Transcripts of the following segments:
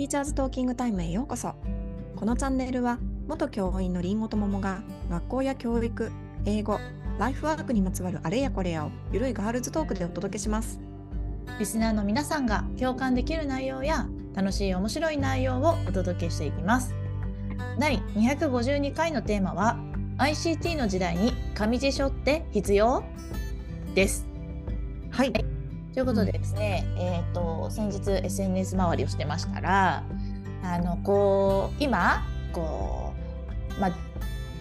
ティーチャーズトーキングタイムへようこそ。このチャンネルは元教員のりんごと桃が学校や教育英語ライフワークにまつわるあれやこれやをゆるいガールズトークでお届けします。リスナーの皆さんが共感できる内容や楽しい面白い内容をお届けしていきます。第252回のテーマは ICT の時代に紙辞書って必要？です。はいということでですね、うん、えと先日 SNS 周りをしてましたらあのこう今こうまあ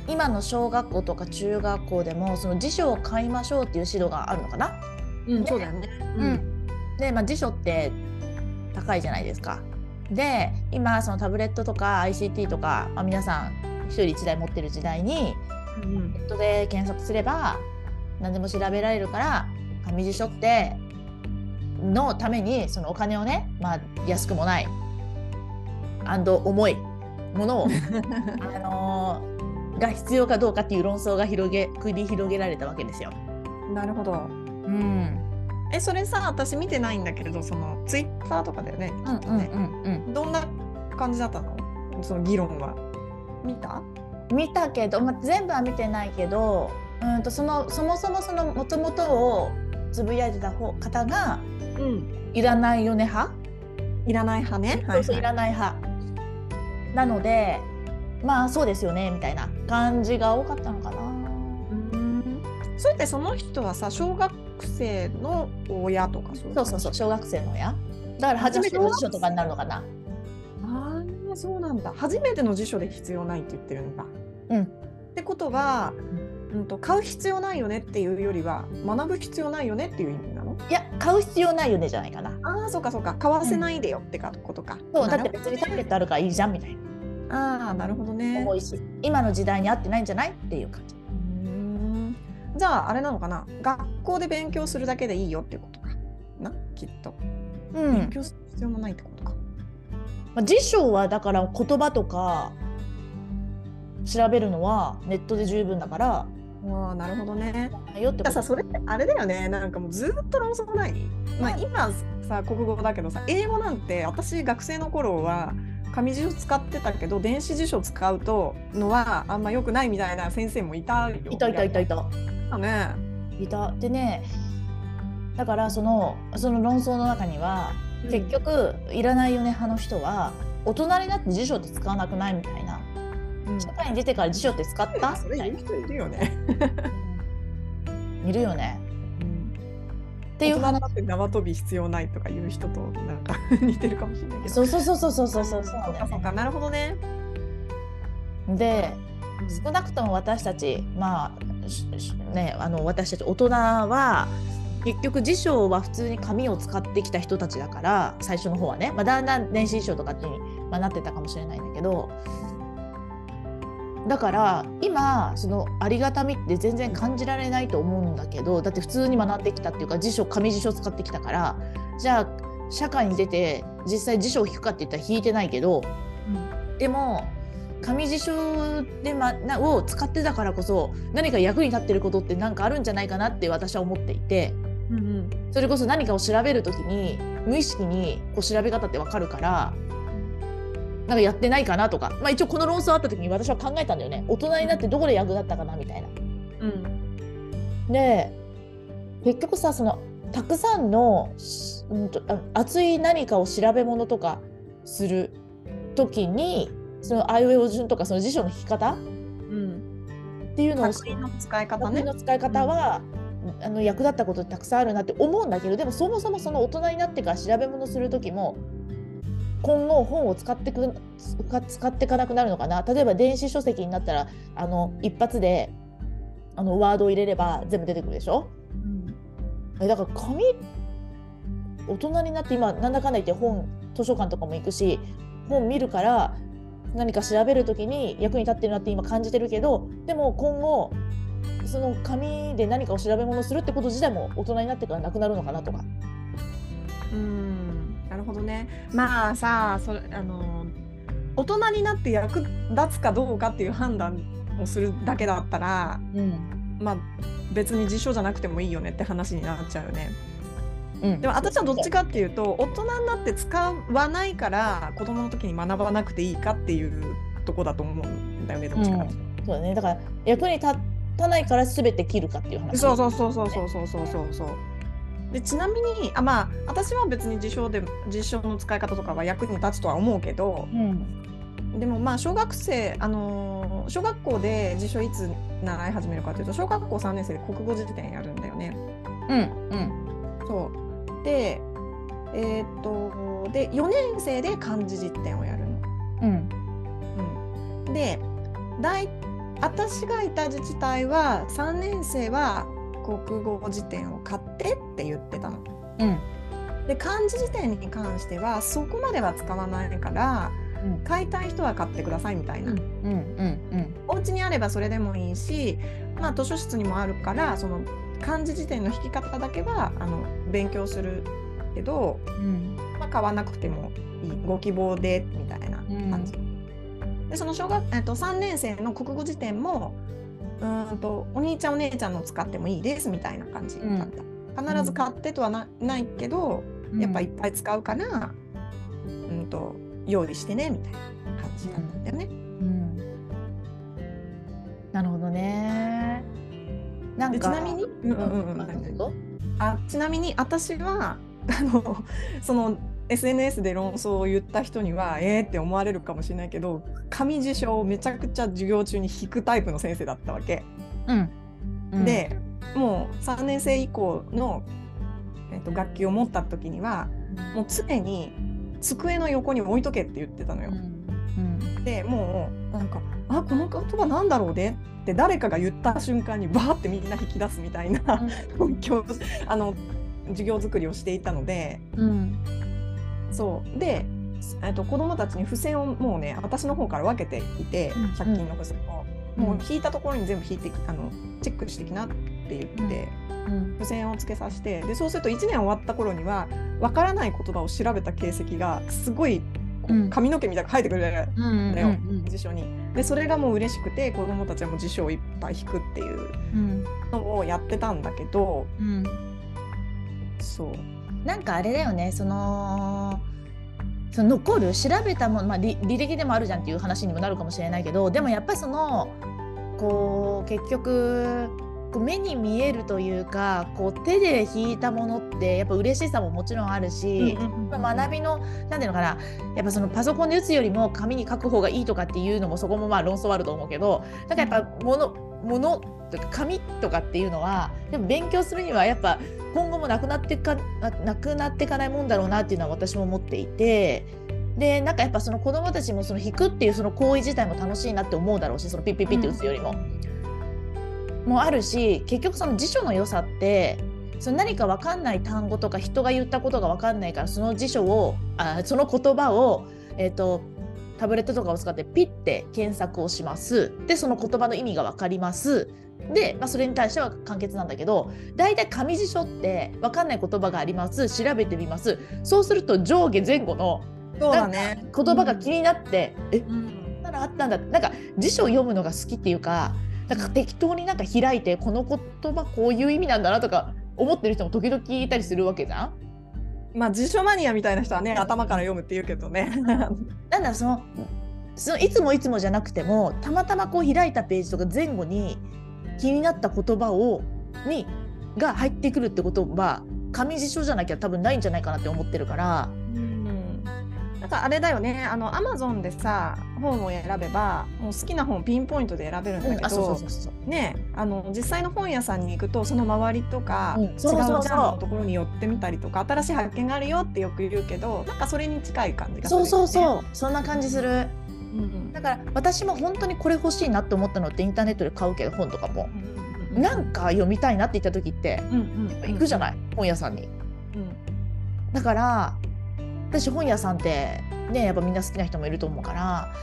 今の小学校とか中学校でもその辞書を買いましょうっていう指導があるのかな？うん、そうだよね。うん、で、まあ、辞書って高いじゃないですか。で今そのタブレットとか ICT とか、まあ、皆さん一人一台持ってる時代に、うん、ネットで検索すれば何でも調べられるから紙辞書ってのためにそのお金をね、まあ、安くもない重いものを あのー、が必要かどうかっていう論争が広げ繰り広げられたわけですよ。なるほど。うん。えそれさ私見てないんだけれどそのツイッターとかだよね。うんうんうんうん。どんな感じだったの？その議論は。見た？見たけど、まあ、全部は見てないけどうんとそのそもそもそのもともとをつぶやいてた方方がうん、いらないよね派？いらない派ね。そうそう、いらない派。なのでまあそうですよねみたいな感じが多かったのかな。うんそれってその人はさ小学生の親とかそうそうそう小学生の親だから初めての辞書とかになるのかな。ああそうなんだ初めての辞書で必要ないって言ってるんだ。うん、ってことは、うんと買う必要ないよねっていうよりは学ぶ必要ないよねっていう意味なの？いや買う必要ないよねじゃないかな。ああそうかそうか。買わせないでよってかことか、そうだって別にタブレットあるからいいじゃんみたいな。ああなるほどね。重いし今の時代に合ってないんじゃないっていう感じ。うん。じゃああれなのかな？学校で勉強するだけでいいよっていうことか。なきっと、うん、勉強する必要もないってことか、まあ、辞書はだから言葉とか調べるのはネットで十分だからあなるほどね。よってさそれってあれだよねなんかもうずっと論争ない、まあ、今さ国語だけどさ英語なんて私学生の頃は紙辞書使ってたけど電子辞書使うとのはあんま良くないみたいな先生もいたよ。いたいたいたいた。だね。いた。でねだからそのその論争の中には、結局いらないよね派の人は大人になって辞書って使わなくないみたいな。社会に出てから辞書って使った？それ言う人いるよね。いるよね。っていう話って縄跳び必要ないとかいう人となんか 似てるかもしれないけど。そうそうそうそうそうそうそうそうかそうかなるほどね。で、少なくとも私たちまあねあの私たち大人は結局辞書は普通に紙を使ってきた人たちだから最初の方はね、まあ、だんだん電子辞書とかに、まあ、なってたかもしれないんだけどだから今そのありがたみって全然感じられないと思うんだけどだって普通に学んできたっていうか辞書紙辞書使ってきたからじゃあ社会に出て実際辞書を引くかって言ったら引いてないけど、うん、でも紙辞書で、ま、なを使ってたからこそ何か役に立ってることって何かあるんじゃないかなって私は思っていて、うんうん、それこそ何かを調べる時に無意識にこう調べ方って分かるからなんかやってないかなとか、まあ、一応この論争あった時に私は考えたんだよね。大人になってどこで役立ったかなみたいな。うん、で結局さそのたくさんの、うんと、熱い何かを調べ物とかする時にそのあいうえお順とかその辞書の引き方、うん、っていうのをの使い方ね。の使い方は、うん、あの役立ったことたくさんあるなって思うんだけどでもそもそもその大人になってから調べ物する時も今後本を使ってく使っていかなくなるのかな。例えば電子書籍になったらあの一発であのワードを入れれば全部出てくるでしょ、うん、だから紙大人になって今なんだかんだ言って本図書館とかも行くし本見るから何か調べる時に役に立ってるなって今感じてるけどでも今後その紙で何かを調べ物するってこと自体も大人になってからなくなるのかなとか。うんほどね。まあさそれあの大人になって役立つかどうかっていう判断をするだけだったら、うん、まあ別に辞書じゃなくてもいいよねって話になっちゃうよね。うん。でも私はどっちかっていうと大人になって使わないから子供の時に学ばなくていいかっていうとこだと思うんだよねどっちかうと。そうだね。だから役に立たないから全て切るかっていう話。そうそうそうそうそうそうそうそう。でちなみにあまあ私は別に辞書で辞書の使い方とかは役に立つとは思うけどうん。でもまあ小学生あのー小学校で辞書いつ習い始めるかというと小学校3年生で国語辞典やるんだよね。うんうん。そう。でえーっとで4年生で漢字辞典をやるの。うん。うん、で大私がいた自治体は3年生は国語辞典を買ってって言ってたの。うん。で漢字辞典に関してはそこまでは使わないからうん。買いたい人は買ってくださいみたいな、うんうんうんお家にあればそれでもいいし、まあ、図書室にもあるからその漢字辞典の引き方だけはあの勉強するけど、うん。まあ、買わなくてもいい。ご希望でみたいな感じ。でその小学、えっと、3年生の国語辞典もうーんとお兄ちゃんお姉ちゃんの使ってもいいですみたいな感じだった。必ず買ってとはなないけど、うん。やっぱいっぱい使うから、うんと用意してねみたいな感じだったんだよね。うん。なるほどね。なんちなみに、うんうんうんあちなみに私はあのその SNS で論争を言った人にはえーって思われるかもしれないけど紙辞書をめちゃくちゃ授業中に引くタイプの先生だったわけ。うん。うん。でもう3年生以降の、えっと楽器を持った時にはもう常に机の横に置いとけって言ってたのよ。う。ん。でもうなんか「あこの言葉なんだろうね」って誰かが言った瞬間にバーってみんな引き出すみたいな 教あの授業作りをしていたのでうんそう。で、えっと子供たちに付箋をもうね私の方から分けていてうん100均の付箋を、もう引いたところに全部引いてきあのチェックしてきなって言って。うん。付箋をつけさせてでそうすると1年終わった頃にはわからない言葉を調べた形跡がすごい髪の毛みたいなのが生えてくるうんだようん辞書に。でそれがもう嬉しくて子どもたちはもう辞書をいっぱい引くっていううん。のをやってたんだけどうん。そうなんかあれだよねそのその残る調べたもの、まあ、履履歴でもあるじゃんっていう話にもなるかもしれないけどでもやっぱりそのこう結局こう目に見えるというかこう手で引いたものってやっぱ嬉しさももちろんあるし、学びのなんていうのかなやっぱそのパソコンで打つよりも紙に書く方がいいとかっていうのもそこもまあ論争あると思うけどだからやっぱものものとか紙とかっていうのはでも勉強するにはやっぱ今後もなくなってかなくなっていかないもんだろうなっていうのは私も思っていて。でなんかやっぱその子どもたちもその引くっていうその行為自体も楽しいなって思うだろうしそのピッピッピッって打つよりも。もあるし結局その辞書の良さってその何か分かんない単語とか人が言ったことが分かんないからその辞書をあその言葉を、えー、とタブレットとかを使ってピッて検索をします。でその言葉の意味が分かります。で、まあ、それに対しては簡潔なんだけど大体紙辞書って分かんない言葉があります。調べてみます。そうすると上下前後のそうだね。言葉が気になって、え？うん。ならあったんだなんか辞書を読むのが好きっていうかなんか適当になんか開いてこの言葉こういう意味なんだなとか思ってる人も時々いたりするわけじゃん。まあ辞書マニアみたいな人はね頭から読むって言うけどね。なんだそのそのいつもいつもじゃなくてもたまたまこう開いたページとか前後に気になった言葉をにが入ってくるってことは紙辞書じゃなきゃ多分ないんじゃないかなって思ってるから。うん。なんかあれだよね。あのアマゾンでさ本を選べばもう好きな本ピンポイントで選べるんだけど、あそうそうそうそう。ねあの実際の本屋さんに行くとその周りとか、うん。違うジャンルのところに寄ってみたりとか新しい発見があるよってよく言うけどなんかそれに近い感じがするそうそうそう。そんな感じする。うん。うんだから私も本当にこれ欲しいなって思ったのってインターネットで買うけど本とかも。うんなんか読みたいなって言った時ってうんうんうん。行くじゃない、本屋さんに。うん。だから私本屋さんってねやっぱみんな好きな人もいると思うから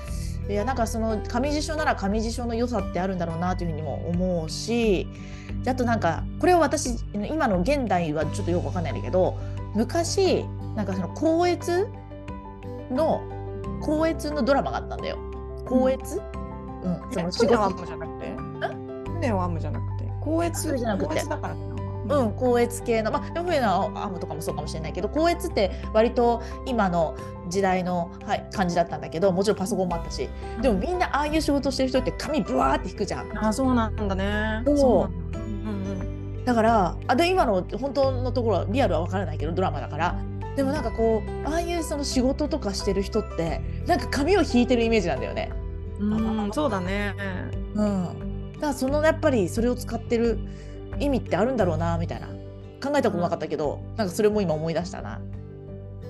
いやなんかその紙辞書なら紙辞書の良さってあるんだろうなというふうにも思うしであとなんかこれを私今の現代はちょっとよくわかんないんだけど昔なんかその光悦の光悦のドラマがあったんだよ。光悦、うん、その仕事。ムじゃなくて？船はアムじゃなくて。光悦じゃなくて。だからうん、高越系の、まあ、でも冬のアムとかもそうかもしれないけど高越って割と今の時代の、はい、感じだったんだけどもちろんパソコンもあったしでもみんなああいう仕事してる人って髪ブワーって引くじゃん。あそうなんだね。そうだからあで今の本当のところはリアルは分からないけどドラマだからでもなんかこうああいうその仕事とかしてる人ってなんか髪を引いてるイメージなんだよね。うんそうだね。うん、だからそのやっぱりそれを使ってる意味ってあるんだろうなみたいな考えたことなかったけど、うん、なんかそれも今思い出したな。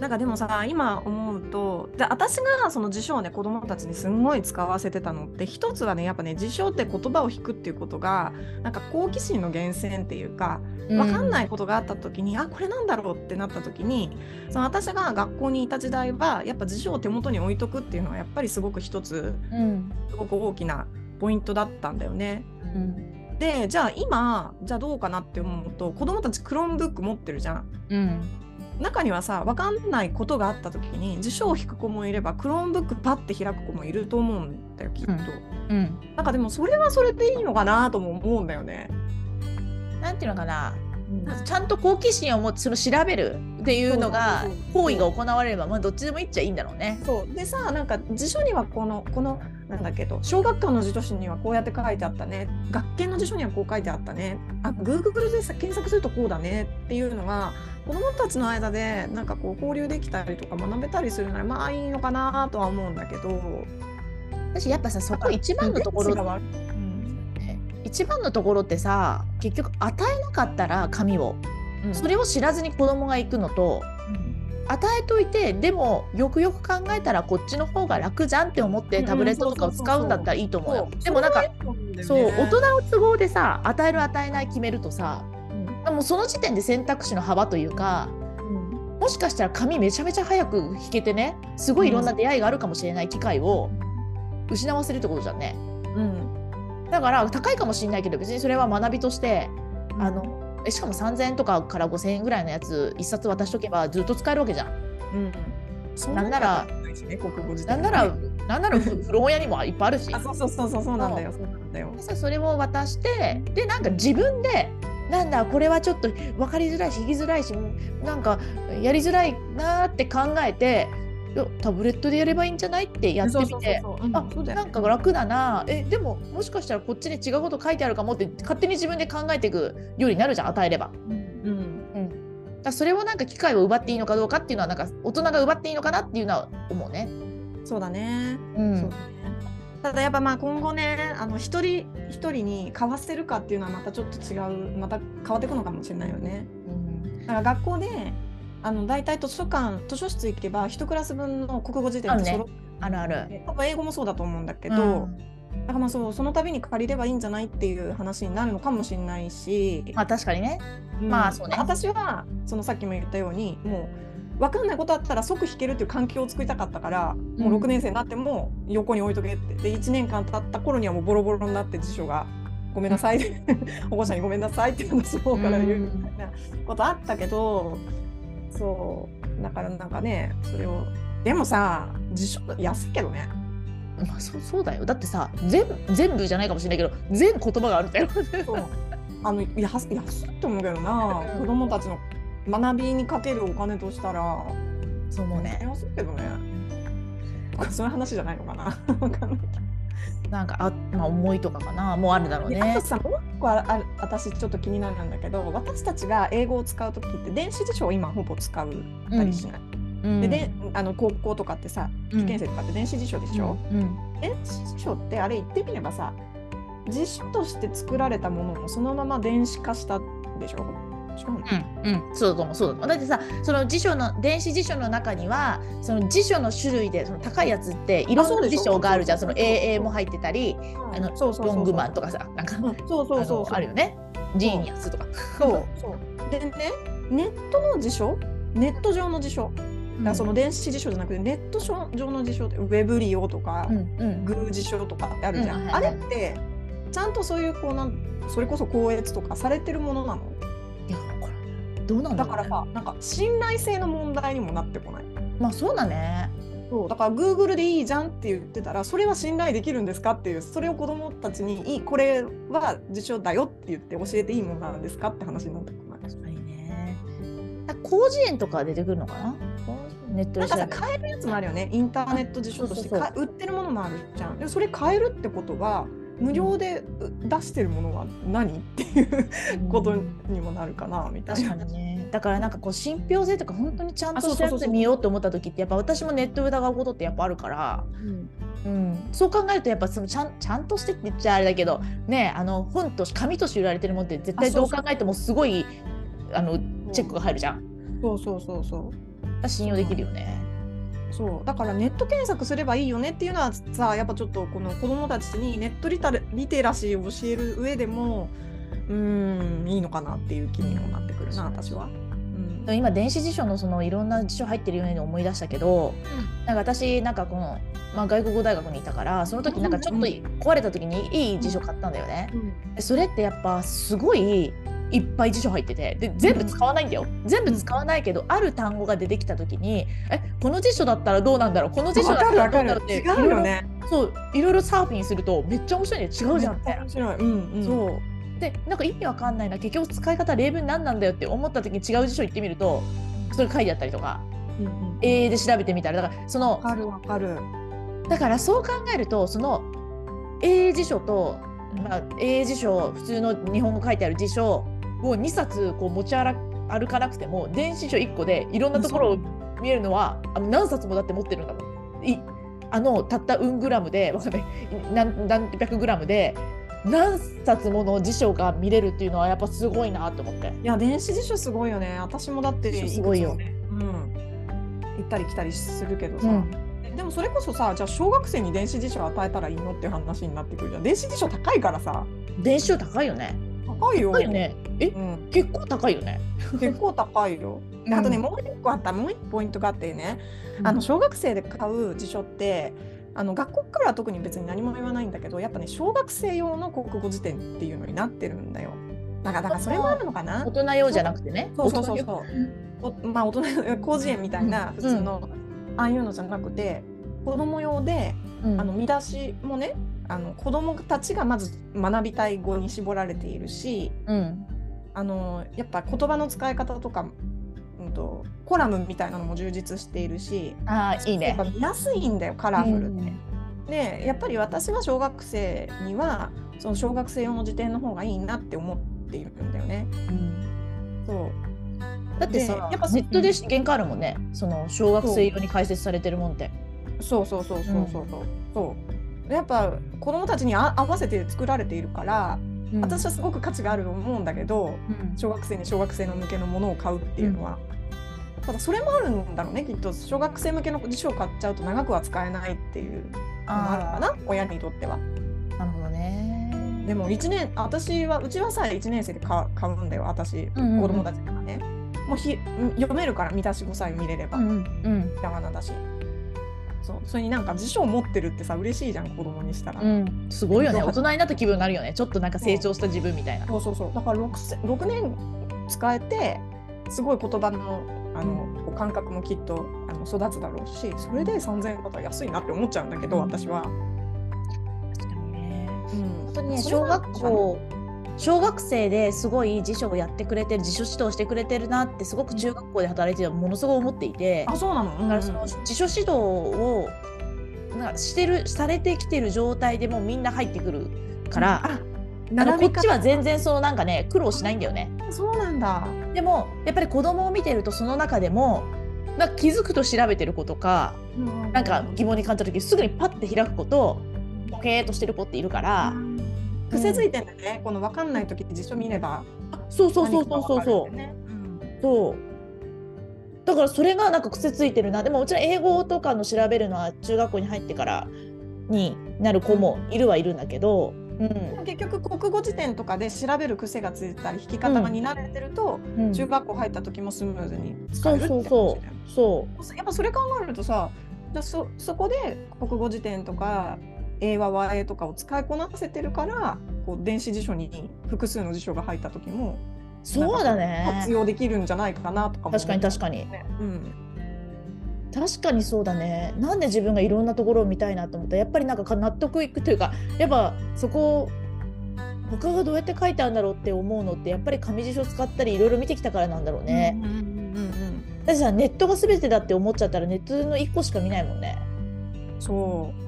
なんかでもさ今思うとで私がその辞書をね子供たちにすんごい使わせてたのって一つはねやっぱね辞書って言葉を引くっていうことがなんか好奇心の源泉っていうか分かんないことがあった時に、うん、あこれなんだろうってなった時にその私が学校にいた時代はやっぱ辞書を手元に置いとくっていうのはやっぱりすごく一つ、うん、すごく大きなポイントだったんだよね。うんでじゃあ今じゃあどうかなって思うと子供たち Chromebook 持ってるじゃん。うん。中にはさ分かんないことがあった時に辞書を引く子もいれば Chromebook パッて開く子もいると思うんだよきっと、うん。うん、なんかでもそれはそれでいいのかなとも思うんだよね。なんていうのかな、うん、ちゃんと好奇心を持ってその調べるっていうのが行為が行われればまあどっちでもいっちゃいいんだろうね。そう。でさなんか辞書にはこのこのなんだけど小学校の辞書にはこうやって書いてあったね。学研の辞書にはこう書いてあったね。あ Google でさ検索するとこうだねっていうのが子どもたちの間でなんかこう交流できたりとか学べたりするならまあいいのかなとは思うんだけど。私やっぱさそこ一番のところ、うん、一番のところってさ結局与えなかったら紙を、うん、それを知らずに子供が行くのと、うん、与えといてでもよくよく考えたらこっちの方が楽じゃんって思ってタブレットとかを使うんだったらいいと思うよ。でもなんかそう大人の都合でさ与える与えない決めるとさでもその時点で選択肢の幅というか、うん、もしかしたら紙めちゃめちゃ早く弾けてねすごいいろんな出会いがあるかもしれない機会を失わせるってことじゃんね。うん、だから高いかもしれないけど別にそれは学びとしてあのしかも3000円とかから5000円ぐらいのやつ1冊渡しとけばずっと使えるわけじゃん。うん、なんなら、なんなら、なんなら古本屋にもいっぱいあるし。そうそうそうそうなんだよ。そうなんだよ。それを渡してでなんか自分でなんだこれはちょっと分かりづらいし引きづらいしなんかやりづらいなって考えてタブレットでやればいいんじゃない？ってやってみて。あなんか楽だな。えでももしかしたらこっちに違うこと書いてあるかもって勝手に自分で考えていくようになるじゃん与えれば。うん。うん、だそれをなんか機会を奪っていいのかどうかっていうのはなんか大人が奪っていいのかなっていうのは思うね。そうだね。うん、そうただやっぱまあ今後ねあの一人一人に買わせるかっていうのはまたちょっと違うまた変わっていくのかもしれないよね。うん、だから学校であの大体図書館図書室行けば一クラス分の国語辞典って揃ってある、ある。多分英語もそうだと思うんだけど、うん、だからまあそうその度に借りればいいんじゃないっていう話になるのかもしれないしまあ確かにね、うん、まあそうね。私はそのさっきも言ったようにもう分かんないことあったら即弾けるっていう環境を作りたかったから、もう6年生になっても横に置いとけって。で1年間経った頃にはもうボロボロになって辞書がごめんなさい。保護者にごめんなさいって話の方から言うみたいなことあったけど、そうだからなんかねそれをでもさ辞書安いけどね。まあ、そそうだよだってさ全全部じゃないかもしれないけど全言葉があるんだよ。あの安安いと思うけどな子供たちの学びにかけるお金としたらそうね。安いけどね。そういう話じゃないのかな。わかんない なんかあ、まあ、思いとかかな。もうあるだろうね。あとさもう一個ああ私ちょっと気になるんだけど私たちが英語を使う時って電子辞書を今ほぼ使うたりしない。うん、でであの高校とかってさ受験生とかって電子辞書でしょ、うん。うん、電子辞書ってあれ言ってみればさ辞書として作られたものをそのまま電子化したでしょうん、うん、そうだと思うそうだだってさその辞書の電子辞書の中にはその辞書の種類でその高いやつっていろんな辞書があるじゃん。その AA も入ってたり、あのロングマンとかさなんか、そうそうそうあるよね。ジーニアスとか。そう。そう。でねネットの辞書？ネット上の辞書。だその電子辞書じゃなくてネット上の辞書ってウェブリオとか、うんうん、グー辞書とかってあるじゃん、あれってちゃんとそういうこうなんそれこそ校閲とかされてるものなの？どうなんだだからさなんか信頼性の問題にもなってこない。まあそうだね。そうだから Google でいいじゃんって言ってたらそれは信頼できるんですかっていうそれを子どもたちにいいこれは辞書だよって言って教えていいものなんですかって話になってこない。広辞苑とか出てくるのかな？ネットなんかさ買えるやつもあるよね。インターネット辞書として売ってるものもあるじゃん。でもそれ買えるってことは無料でう出してるものは何っていうことにもなるかなみたいな。確かにね。だからなんかこう信憑性とか本当にちゃんとしたやつ見ようと思った時ってやっぱ私もネットで疑うことってやっぱあるから、うん。うん、そう考えるとやっぱそのちゃんちゃんとしてって言っちゃあれだけどねあの本とし紙として売られてるものって絶対どう考えてもすごいあのチェックが入るじゃん。そうそうそうそう。信用できるよね。そう。だからネット検索すればいいよねっていうのはさやっぱちょっとこの子どもたちにネットリタレリテラシーを教える上でもうーんいいのかなっていう気にもなってくるな私は。うん。今電子辞書のそのいろんな辞書入ってるように思い出したけどなんか私なんかこの、まあ、外国語大学にいたからその時なんかちょっと壊れた時にいい辞書買ったんだよね。でそれってやっぱすごいいっぱい辞書入っててで全部使わないんだよ全部使わないけど、ある単語が出てきた時にえこの辞書だったらどうなんだろう？この辞書だったらどうだろうって違うよね。そういろいろサーフィンするとめっちゃ面白いね違うじゃんみたいな面。白い。うんうん。そうでなんか意味わかんないな結局使い方例文何なんだよって思った時に違う辞書行ってみるとそれ書いてあったりとかうんうん。英英で調べてみたらだからそのわかるわかる。だからそう考えるとその英辞書と、まあ、英辞書普通の日本語書いてある辞書を2冊こう持ち歩歩かなくても電子書1個でいろんなところを見えるのはあの何冊もだって持ってるんだもん。いあのたったうんグラムでわかんない何何百グラムで何冊もの辞書が見れるっていうのはやっぱすごいなと思って。いや電子辞書すごいよね。私もだってすごいようん。行ったり来たりするけどさ。うんでもそれこそさじゃあ小学生に電子辞書与えたらいいのっていう話になってくるじゃん。電子辞書高いからさ。電子書高いよね。高いよ。高いよね。え？うん。結構高いよね。結構高いよ。であとね、うんもう一個あったもう一個ポイントがあってね、あの小学生で買う辞書ってあの学校からは特に別に何も言わないんだけどやっぱね小学生用の国語辞典っていうのになってるんだよ。だからだからそれもあるのかな？大人用じゃなくてね。そうそうそうそう。おまあ大人広辞苑みたいな普通の、ああいうのじゃなくて子供用であの見出しもねあの子供たちがまず学びたい語に絞られているしうんあのやっぱ言葉の使い方とか、うん、とコラムみたいなのも充実しているしああいいねやっぱ。見やすいんだよカラフルって。でやっぱり私は小学生にはその小学生用の辞典の方がいいなって思っているんだよね。そうだってさでやっぱネットで限界あるもんね。その小学生用に解説されてるもんって。そうそうそうそうそうそう。そうやっぱ子供たちにあ合わせて作られているから、私はすごく価値があると思うんだけどうん小学生に小学生の向けのものを買うっていうのは。ただそれもあるんだろうねきっと小学生向けの辞書を買っちゃうと長くは使えないっていうのもあるのかな親にとっては。なるほどね。でも1年私はうちはさ1年生で買う買うんだよ私、うんうんうん子供たちがね。もうひ読めるから見出し5歳見れれば、うんうんひらがなだし。そうそれになんか辞書を持ってるってさ嬉しいじゃん子供にしたら。うん。すごいよね。大人になった気分になるよね。ちょっとなんか成長した自分みたいな。そうそうそうだから 6, せ6年使えてすごい言葉のあの、こう感覚もきっとあの育つだろうしそれで3000円だったら安いなって思っちゃうんだけど、うん私は。確かにね。うん本当にね小学校小学生ですごい辞書をやってくれてる辞書指導してくれてるなってすごく中学校で働いててものすごい思っていて。あそうなの？だからその辞書指導をなんかしてるされてきてる状態でもうみんな入ってくるから、ああの並び方こっちは全然そのなんかね苦労しないんだよね。そうなんだ。でもやっぱり子供を見てるとその中でもなんか気づくと調べてる子とかなんか疑問に感じた時すぐにパッて開く子とボケーっとしてる子っているから、癖づいてんだね、この分かんない時って辞書見ればそうそうそうそうそう。そう、ねそう。だからそれがなんか癖ついてるな。でももちろん英語とかの調べるのは中学校に入ってからになる子もいるはいるんだけど、うん。結局国語辞典とかで調べる癖がついてたり引き方がに慣れてると、うん。中学校入った時もスムーズに使えるって話そうそう。そうやっぱそれ考えるとさそそこで国語辞典とか英和和英とかを使いこなせてるからこう電子辞書に複数の辞書が入った時もそうだね。活用できるんじゃないかなとかも確かに確かに。ねうん。確かにそうだね。なんで自分がいろんなところを見たいなと思った？らやっぱりなんか納得いくというかやっぱそこ他がどうやって書いてあるんだろうって思うのってやっぱり紙辞書使ったりいろいろ見てきたからなんだろうね。うんうんうんうん私さネットが全てだって思っちゃったらネットの1個しか見ないもんね。そう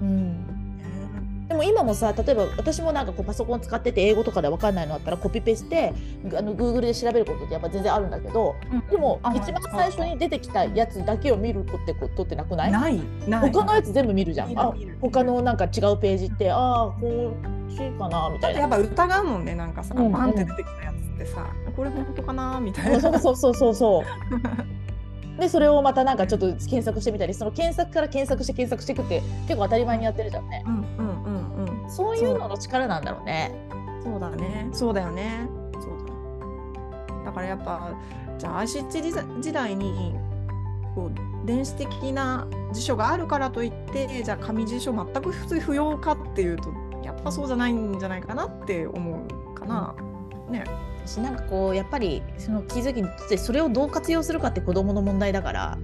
うん。でも今もさ例えば私もなんかこうパソコン使ってて英語とかで分かんないのあったらコピペしてあの Google で調べることってやっぱ全然あるんだけどでもあ一番最初に出てきたやつだけを見るってことってなくない？ない。ない。他のやつ全部見るじゃん。あ他のなんか違うページってああこっちかなみたいな。やっぱ疑うもんねなんかさ、うんバンって出てきたやつってさこれ本当かなみたいな。そうそうそうそうそう。でそれをまたなんかちょっと検索してみたりその検索から検索して検索していくって結構当たり前にやってるじゃんね。うんうんうんうんそういうのの力なんだろうね。そうだねそうだよねそうだだからやっぱじゃあ IC 時時代にこう電子的な辞書があるからといってじゃあ紙辞書全く不要かっていうとやっぱそうじゃないんじゃないかなって思うかな。ね。私なんかこうやっぱりその気づきにってそれをどう活用するかって子供の問題だから、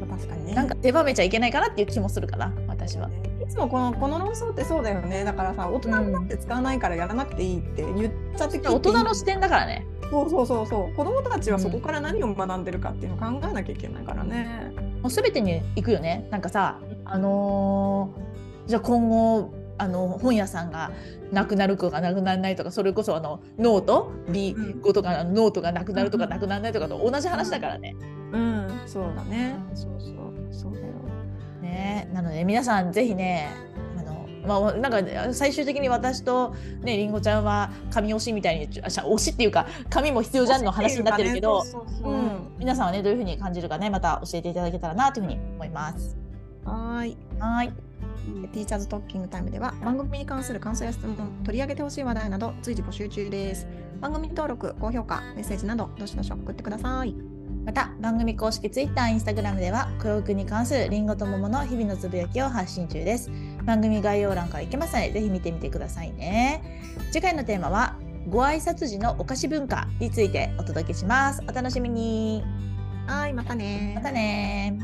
まあ、確かにね。なんか狭めちゃいけないかなっていう気もするかな私は。いつもこのこの論争ってそうだよねだからさ大人になって使わないからやらなくていいって言っちゃって大人の視点だからね。そうそうそうそう子供たちはそこから何を学んでるかっていうのを考えなきゃいけないからね。もう全てに行くよね。なんかさあのーじゃあ今後あの本屋さんがなくなるとかなくならないとかそれこそあのノート？B5 とかのノートがなくなるとかうんなくならないとかと同じ話だからね。うん、そうだね。そうそうそうだよ。ねなので皆さんぜひねあのまあ、なんか最終的に私とねりんごちゃんは紙推しみたいにあしゃ推しっていうか紙も必要じゃんの話になってるけど、皆さんはねどういうふうに感じるかねまた教えていただけたらなというふうに思います。はーい。はいティーチャーズトッキングタイムでは番組に関する感想や質問、取り上げてほしい話題など随時募集中です。番組登録、高評価、メッセージなどどしどし送ってください。また番組公式 Twitter、Instagram では教育に関するりんごと桃の日々のつぶやきを発信中です。番組概要欄から行けますのでぜひ見てみてくださいね。次回のテーマはご挨拶時のお菓子文化についてお届けします。お楽しみに。はい、またねまたね